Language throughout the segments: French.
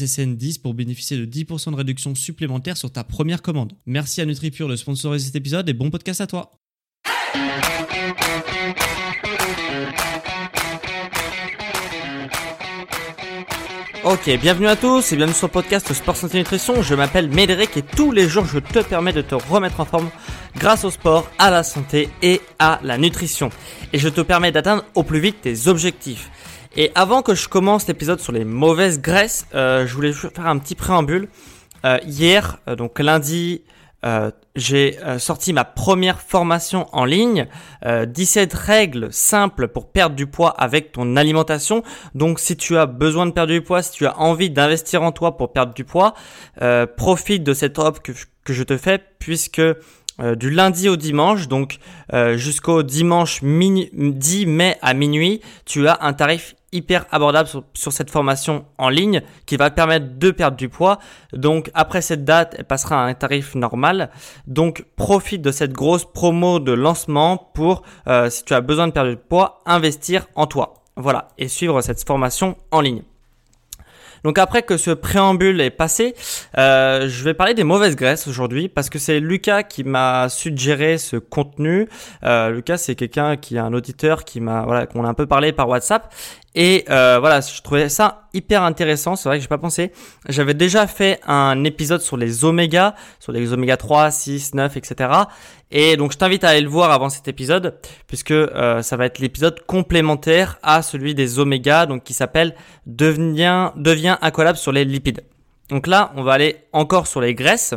SSN10 pour bénéficier de 10% de réduction supplémentaire sur ta première commande. Merci à NutriPure de sponsoriser cet épisode et bon podcast à toi. Ok, bienvenue à tous et bienvenue sur le podcast Sport Santé Nutrition. Je m'appelle Médéric et tous les jours je te permets de te remettre en forme grâce au sport, à la santé et à la nutrition. Et je te permets d'atteindre au plus vite tes objectifs. Et avant que je commence l'épisode sur les mauvaises graisses, euh, je voulais faire un petit préambule. Euh, hier, euh, donc lundi, euh, j'ai euh, sorti ma première formation en ligne, 17 règles simples pour perdre du poids avec ton alimentation. Donc si tu as besoin de perdre du poids, si tu as envie d'investir en toi pour perdre du poids, profite de cette offre que, que je te fais puisque du lundi au dimanche, donc jusqu'au dimanche 10 mai à minuit, tu as un tarif hyper abordable sur, cette formation en ligne qui va permettre de perdre du poids. Donc après cette date, elle passera à un tarif normal. Donc profite de cette grosse promo de lancement pour, euh, si tu as besoin de perdre du poids, investir en toi. Voilà, et suivre cette formation en ligne. Donc après que ce préambule est passé, euh, je vais parler des mauvaises graisses aujourd'hui parce que c'est Lucas qui m'a suggéré ce contenu. Euh, Lucas, c'est quelqu'un qui est un auditeur qui m'a voilà qu'on a un peu parlé par WhatsApp et euh, voilà, je trouvais ça hyper intéressant. C'est vrai que j'ai pas pensé. J'avais déjà fait un épisode sur les oméga, sur les oméga 3, 6, 9, etc. Et donc je t'invite à aller le voir avant cet épisode, puisque euh, ça va être l'épisode complémentaire à celui des oméga, donc qui s'appelle devient devient incollable sur les lipides. Donc là, on va aller encore sur les graisses.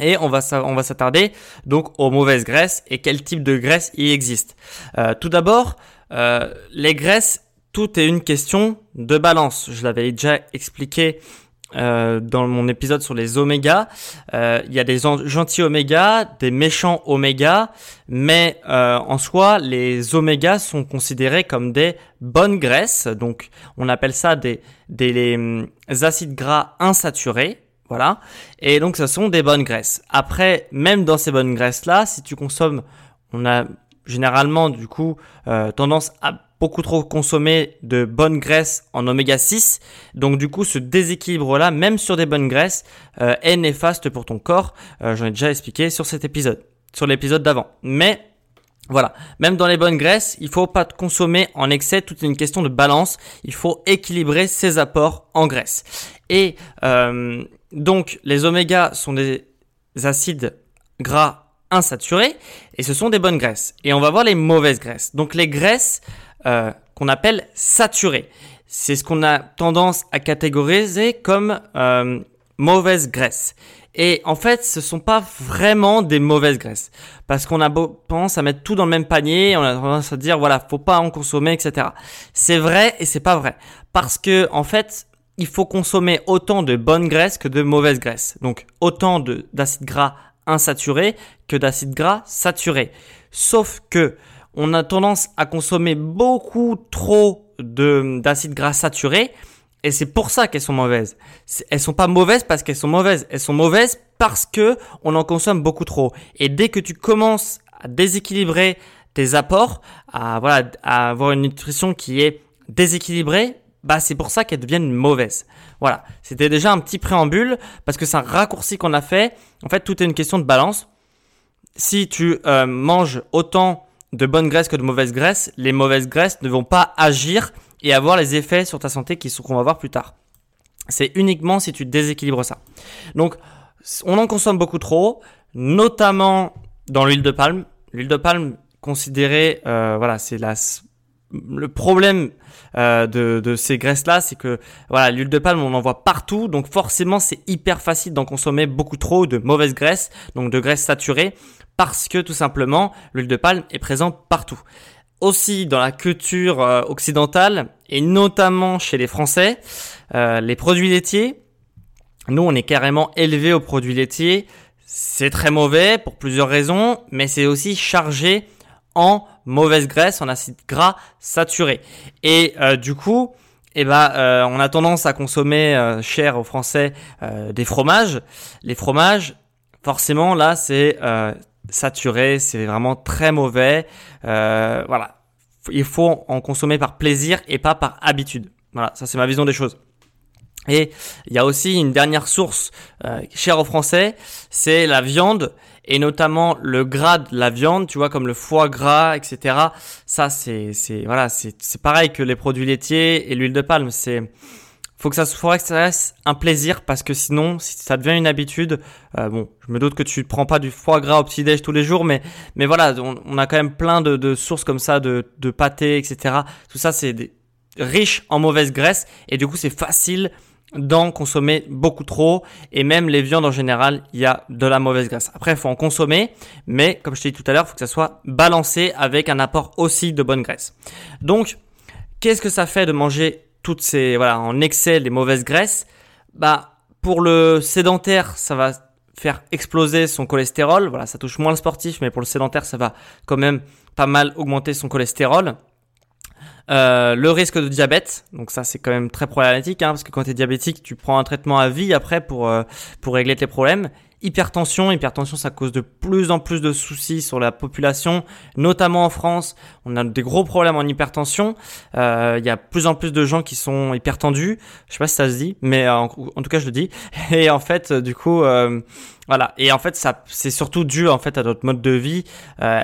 Et on va, on va s'attarder donc aux mauvaises graisses et quel type de graisse il existe. Euh, tout d'abord, euh, les graisses tout est une question de balance. Je l'avais déjà expliqué euh, dans mon épisode sur les oméga. Euh, il y a des gentils oméga, des méchants oméga, mais euh, en soi, les oméga sont considérés comme des bonnes graisses. Donc, on appelle ça des, des acides gras insaturés. Voilà. Et donc, ce sont des bonnes graisses. Après, même dans ces bonnes graisses-là, si tu consommes, on a généralement du coup tendance à beaucoup trop consommer de bonnes graisses en oméga 6. Donc du coup, ce déséquilibre-là, même sur des bonnes graisses, euh, est néfaste pour ton corps. Euh, j'en ai déjà expliqué sur cet épisode, sur l'épisode d'avant. Mais voilà, même dans les bonnes graisses, il faut pas consommer en excès. Tout une question de balance. Il faut équilibrer ses apports en graisse. Et euh, donc, les oméga sont des acides gras insaturés et ce sont des bonnes graisses. Et on va voir les mauvaises graisses. Donc, les graisses euh, qu'on appelle saturé. C'est ce qu'on a tendance à catégoriser comme euh, mauvaise graisse. Et en fait, ce sont pas vraiment des mauvaises graisses. Parce qu'on a tendance à mettre tout dans le même panier, on a tendance à dire, voilà, faut pas en consommer, etc. C'est vrai et c'est pas vrai. Parce que, en fait, il faut consommer autant de bonnes graisses que de mauvaises graisses. Donc, autant d'acides gras insaturés que d'acides gras saturés. Sauf que, on a tendance à consommer beaucoup trop d'acides gras saturés et c'est pour ça qu'elles sont mauvaises. Elles sont pas mauvaises parce qu'elles sont mauvaises, elles sont mauvaises parce que on en consomme beaucoup trop. Et dès que tu commences à déséquilibrer tes apports, à voilà, à avoir une nutrition qui est déséquilibrée, bah c'est pour ça qu'elles deviennent mauvaises. Voilà, c'était déjà un petit préambule parce que c'est un raccourci qu'on a fait. En fait, tout est une question de balance. Si tu euh, manges autant de bonnes graisses que de mauvaises graisses, les mauvaises graisses ne vont pas agir et avoir les effets sur ta santé qu'on va voir plus tard. C'est uniquement si tu déséquilibres ça. Donc, on en consomme beaucoup trop, notamment dans l'huile de palme. L'huile de palme considérée, euh, voilà, c'est la le problème euh, de, de, ces graisses-là, c'est que voilà, l'huile de palme, on en voit partout, donc forcément, c'est hyper facile d'en consommer beaucoup trop de mauvaises graisses, donc de graisses saturées, parce que tout simplement, l'huile de palme est présente partout. Aussi dans la culture euh, occidentale et notamment chez les Français, euh, les produits laitiers. Nous, on est carrément élevé aux produits laitiers. C'est très mauvais pour plusieurs raisons, mais c'est aussi chargé en mauvaise graisse, en acide gras saturé. Et euh, du coup, eh ben, euh, on a tendance à consommer euh, cher aux Français des fromages. Les fromages, forcément, là, c'est saturé, c'est vraiment très mauvais. voilà, il faut en consommer par plaisir et pas par habitude. Voilà, ça c'est ma vision des choses. Et il y a aussi une dernière source euh, chère aux Français, c'est la viande et notamment le gras de la viande, tu vois, comme le foie gras, etc. Ça, c'est, c'est, voilà, c'est, c'est pareil que les produits laitiers et l'huile de palme. C'est, faut que ça, faudrait que un plaisir parce que sinon, si ça devient une habitude, euh, bon, je me doute que tu prends pas du foie gras au petit déj tous les jours, mais, mais voilà, on, a quand même plein de, de sources comme ça de, de pâté, etc. Tout ça, c'est riche en mauvaise graisse et du coup, c'est facile d'en consommer beaucoup trop et même les viandes en général, il y a de la mauvaise graisse. Après, il faut en consommer, mais comme je t'ai dit tout à l'heure, il faut que ça soit balancé avec un apport aussi de bonne graisse. Donc, qu'est-ce que ça fait de manger toutes ces voilà en excès les mauvaises graisses Bah pour le sédentaire, ça va faire exploser son cholestérol. Voilà, ça touche moins le sportif, mais pour le sédentaire, ça va quand même pas mal augmenter son cholestérol. Euh, le risque de diabète, donc ça c'est quand même très problématique, hein, parce que quand tu es diabétique, tu prends un traitement à vie après pour, euh, pour régler tes problèmes. Hypertension, hypertension ça cause de plus en plus de soucis sur la population, notamment en France. On a des gros problèmes en hypertension. Euh, il y a plus en plus de gens qui sont hypertendus. Je sais pas si ça se dit, mais en, en tout cas je le dis. Et en fait, du coup, voilà. Et en fait, ça c'est surtout dû en fait à notre mode de vie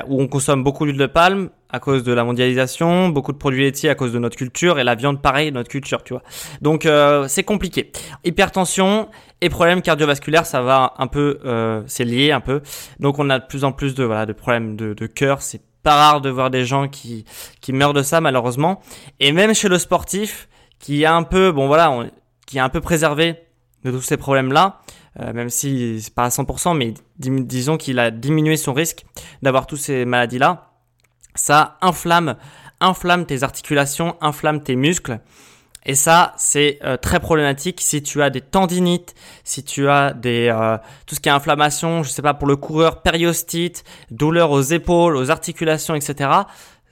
où on consomme beaucoup d'huile de palme, à cause de la mondialisation, beaucoup de produits laitiers à cause de notre culture et la viande pareil notre culture, tu vois. Donc euh, c'est compliqué. Hypertension et problèmes cardiovasculaires, ça va un peu, euh, c'est lié un peu. Donc on a de plus en plus de voilà de problèmes de, de cœur. C'est pas rare de voir des gens qui qui meurent de ça malheureusement. Et même chez le sportif qui est un peu bon voilà, qui est un peu préservé de tous ces problèmes là. Euh, même si c'est pas à 100%, mais disons qu'il a diminué son risque d'avoir tous ces maladies là ça inflamme, inflamme tes articulations, inflamme tes muscles. Et ça, c'est euh, très problématique si tu as des tendinites, si tu as des euh, tout ce qui est inflammation, je sais pas pour le coureur, périostite, douleur aux épaules, aux articulations, etc.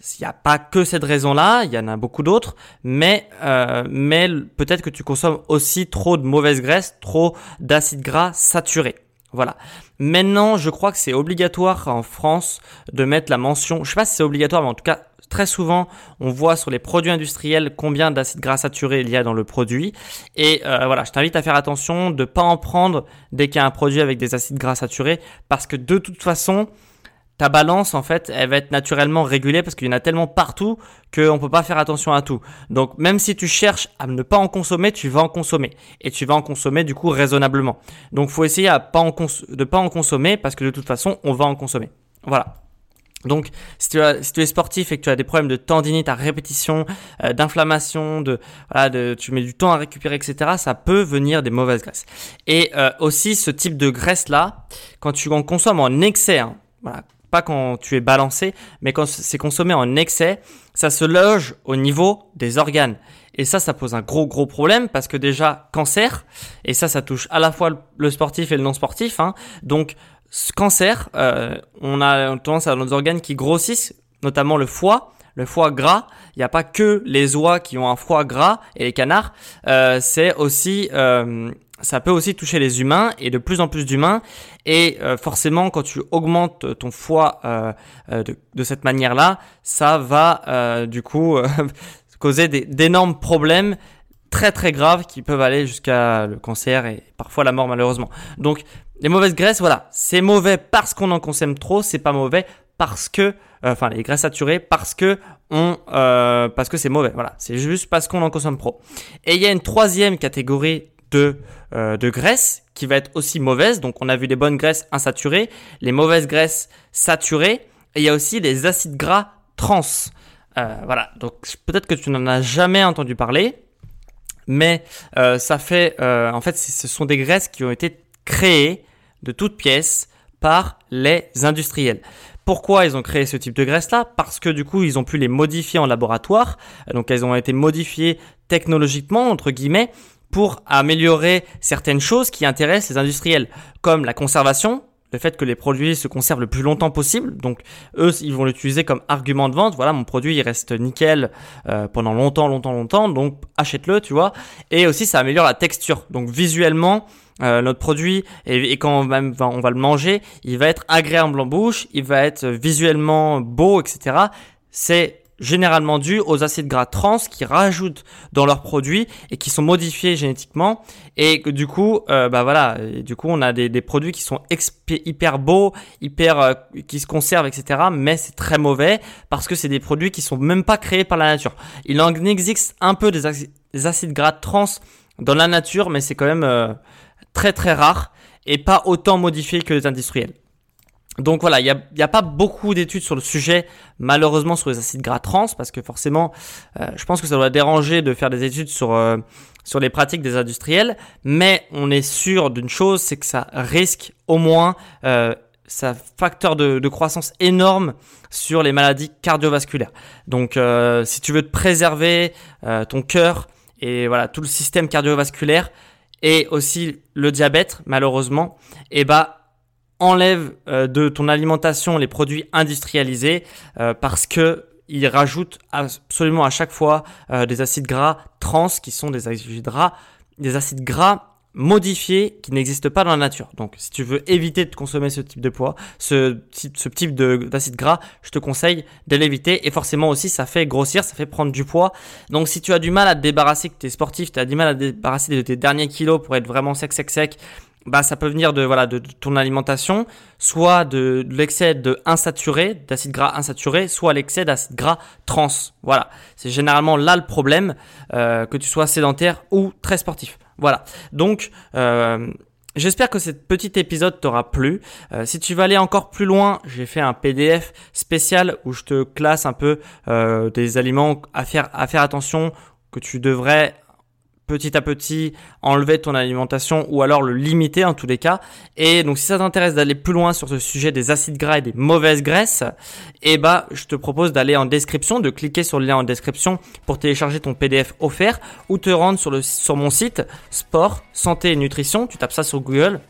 Il n'y a pas que cette raison-là, il y en a beaucoup d'autres, mais euh, mais peut-être que tu consommes aussi trop de mauvaise graisse, trop d'acides gras saturés. Voilà. Maintenant, je crois que c'est obligatoire en France de mettre la mention. Je sais pas si c'est obligatoire, mais en tout cas, très souvent, on voit sur les produits industriels combien d'acides gras saturés il y a dans le produit. Et euh, voilà, je t'invite à faire attention de pas en prendre dès qu'il y a un produit avec des acides gras saturés, parce que de toute façon, ta balance, en fait, elle va être naturellement régulée parce qu'il y en a tellement partout qu'on peut pas faire attention à tout. Donc, même si tu cherches à ne pas en consommer, tu vas en consommer. Et tu vas en consommer, du coup, raisonnablement. Donc, faut essayer à pas de pas en consommer parce que de toute façon, on va en consommer. Voilà. Donc, si tu, as, si tu es sportif et que tu as des problèmes de tendinite à répétition, euh, d'inflammation, de, voilà, de, tu mets du temps à récupérer, etc., ça peut venir des mauvaises graisses. Et euh, aussi, ce type de graisse-là, quand tu en consommes en excès, hein, voilà, pas quand tu es balancé, mais quand c'est consommé en excès, ça se loge au niveau des organes. Et ça, ça pose un gros gros problème parce que déjà cancer, et ça, ça touche à la fois le sportif et le non sportif. Hein. Donc cancer, euh, on a tendance à nos organes qui grossissent, notamment le foie, le foie gras. Il n'y a pas que les oies qui ont un foie gras et les canards. Euh, c'est aussi euh, ça peut aussi toucher les humains et de plus en plus d'humains. Et euh, forcément, quand tu augmentes ton foie euh, euh, de, de, cette manière-là, ça va du coup causer d'énormes problèmes très très graves qui peuvent aller jusqu'à le cancer et parfois la mort malheureusement. Donc les mauvaises graisses, voilà, c'est mauvais parce qu'on en consomme trop, c'est pas mauvais parce que, enfin les graisses saturées parce que on, parce que c'est mauvais. Voilà, c'est juste parce qu'on en consomme trop. Et il y a une troisième catégorie de, de graisse qui va être aussi mauvaise. Donc on a vu les bonnes graisses insaturées, les mauvaises graisses saturées, et il y a aussi les acides gras trans. voilà, donc peut-être que tu n'en as jamais entendu parler, mais ça fait, en fait, ce sont des graisses qui ont été créées de toutes pièces par les industriels. Pourquoi ils ont créé ce type de graisse-là? Parce que du coup, ils ont pu les modifier en laboratoire. Donc, elles ont été modifiées technologiquement, entre guillemets, pour améliorer certaines choses qui intéressent les industriels, comme la conservation, le fait que les produits se conservent le plus longtemps possible. Donc eux, ils vont l'utiliser comme argument de vente. Voilà, mon produit, il reste nickel euh, pendant longtemps, longtemps, longtemps. Donc achète-le, tu vois. Et aussi, ça améliore la texture. Donc visuellement, euh, notre produit et, quand on va, on va le manger, il va être agréable en bouche, il va être visuellement beau, etc. C'est généralement dû aux acides gras trans qui rajoutent dans leurs produits et qui sont modifiés génétiquement. Et que du coup euh, bah voilà du coup on a des, produits qui sont hyper beaux hyper euh, qui se conservent etc mais c'est très mauvais parce que c'est des produits qui sont même pas créés par la nature. Il en existe un peu des, acides gras trans dans la nature mais c'est quand même euh, très très rare et pas autant modifié que les industriels. Donc voilà, il n'y a, y a, pas beaucoup d'études sur le sujet, malheureusement sur les acides gras trans, parce que forcément, euh, je pense que ça doit déranger de faire des études sur euh, sur les pratiques des industriels, mais on est sûr d'une chose, c'est que ça risque au moins euh, ça facteur de, croissance énorme sur les maladies cardiovasculaires. Donc, euh, si tu veux te préserver ton cœur et voilà tout le système cardiovasculaire, et aussi le diabète, malheureusement, et eh bah enlève euh, de ton alimentation les produits industrialisés euh, parce que ils rajoutent absolument à chaque fois euh, des acides gras trans qui sont des acides gras, des acides gras modifiés qui n'existent pas dans la nature. Donc, si tu veux éviter de consommer ce type de poids, ce, type d'acide gras, je te conseille de l'éviter. Et forcément aussi, ça fait grossir, ça fait prendre du poids. Donc, si tu as du mal à te débarrasser, que tu es sportif, tu as du mal à te débarrasser de tes derniers kilos pour être vraiment sec, sec, sec, bah, ça peut venir de, voilà, de, ton alimentation, soit de, l'excès de d'acide gras insaturé, soit l'excès d'acide gras trans. Voilà. C'est généralement là le problème, euh, que tu sois sédentaire ou très sportif. Voilà. Donc, euh, J'espère que cet petit épisode t'aura plu. Euh, si tu veux aller encore plus loin, j'ai fait un PDF spécial où je te classe un peu des aliments à faire attention que tu devrais petit à petit enlever ton alimentation ou alors le limiter en tous les cas. Et donc si ça t'intéresse d'aller plus loin sur ce sujet des acides gras et des mauvaises graisses, eh bah je te propose d'aller en description, de cliquer sur le lien en description pour télécharger ton PDF offert ou te rendre sur sur mon site sport, santé et nutrition, tu tapes ça sur Google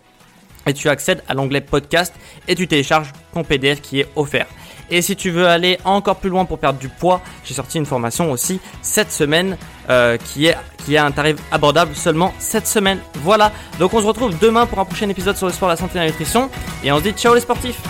et tu accèdes à l'onglet podcast et tu télécharges ton PDF qui est offert. Et si tu veux aller encore plus loin pour perdre du poids, j'ai sorti une formation aussi cette semaine euh, qui est qui a un tarif abordable seulement cette semaine. Voilà. Donc on se retrouve demain pour un prochain épisode sur le sport, la santé et la nutrition. Et on se dit ciao les sportifs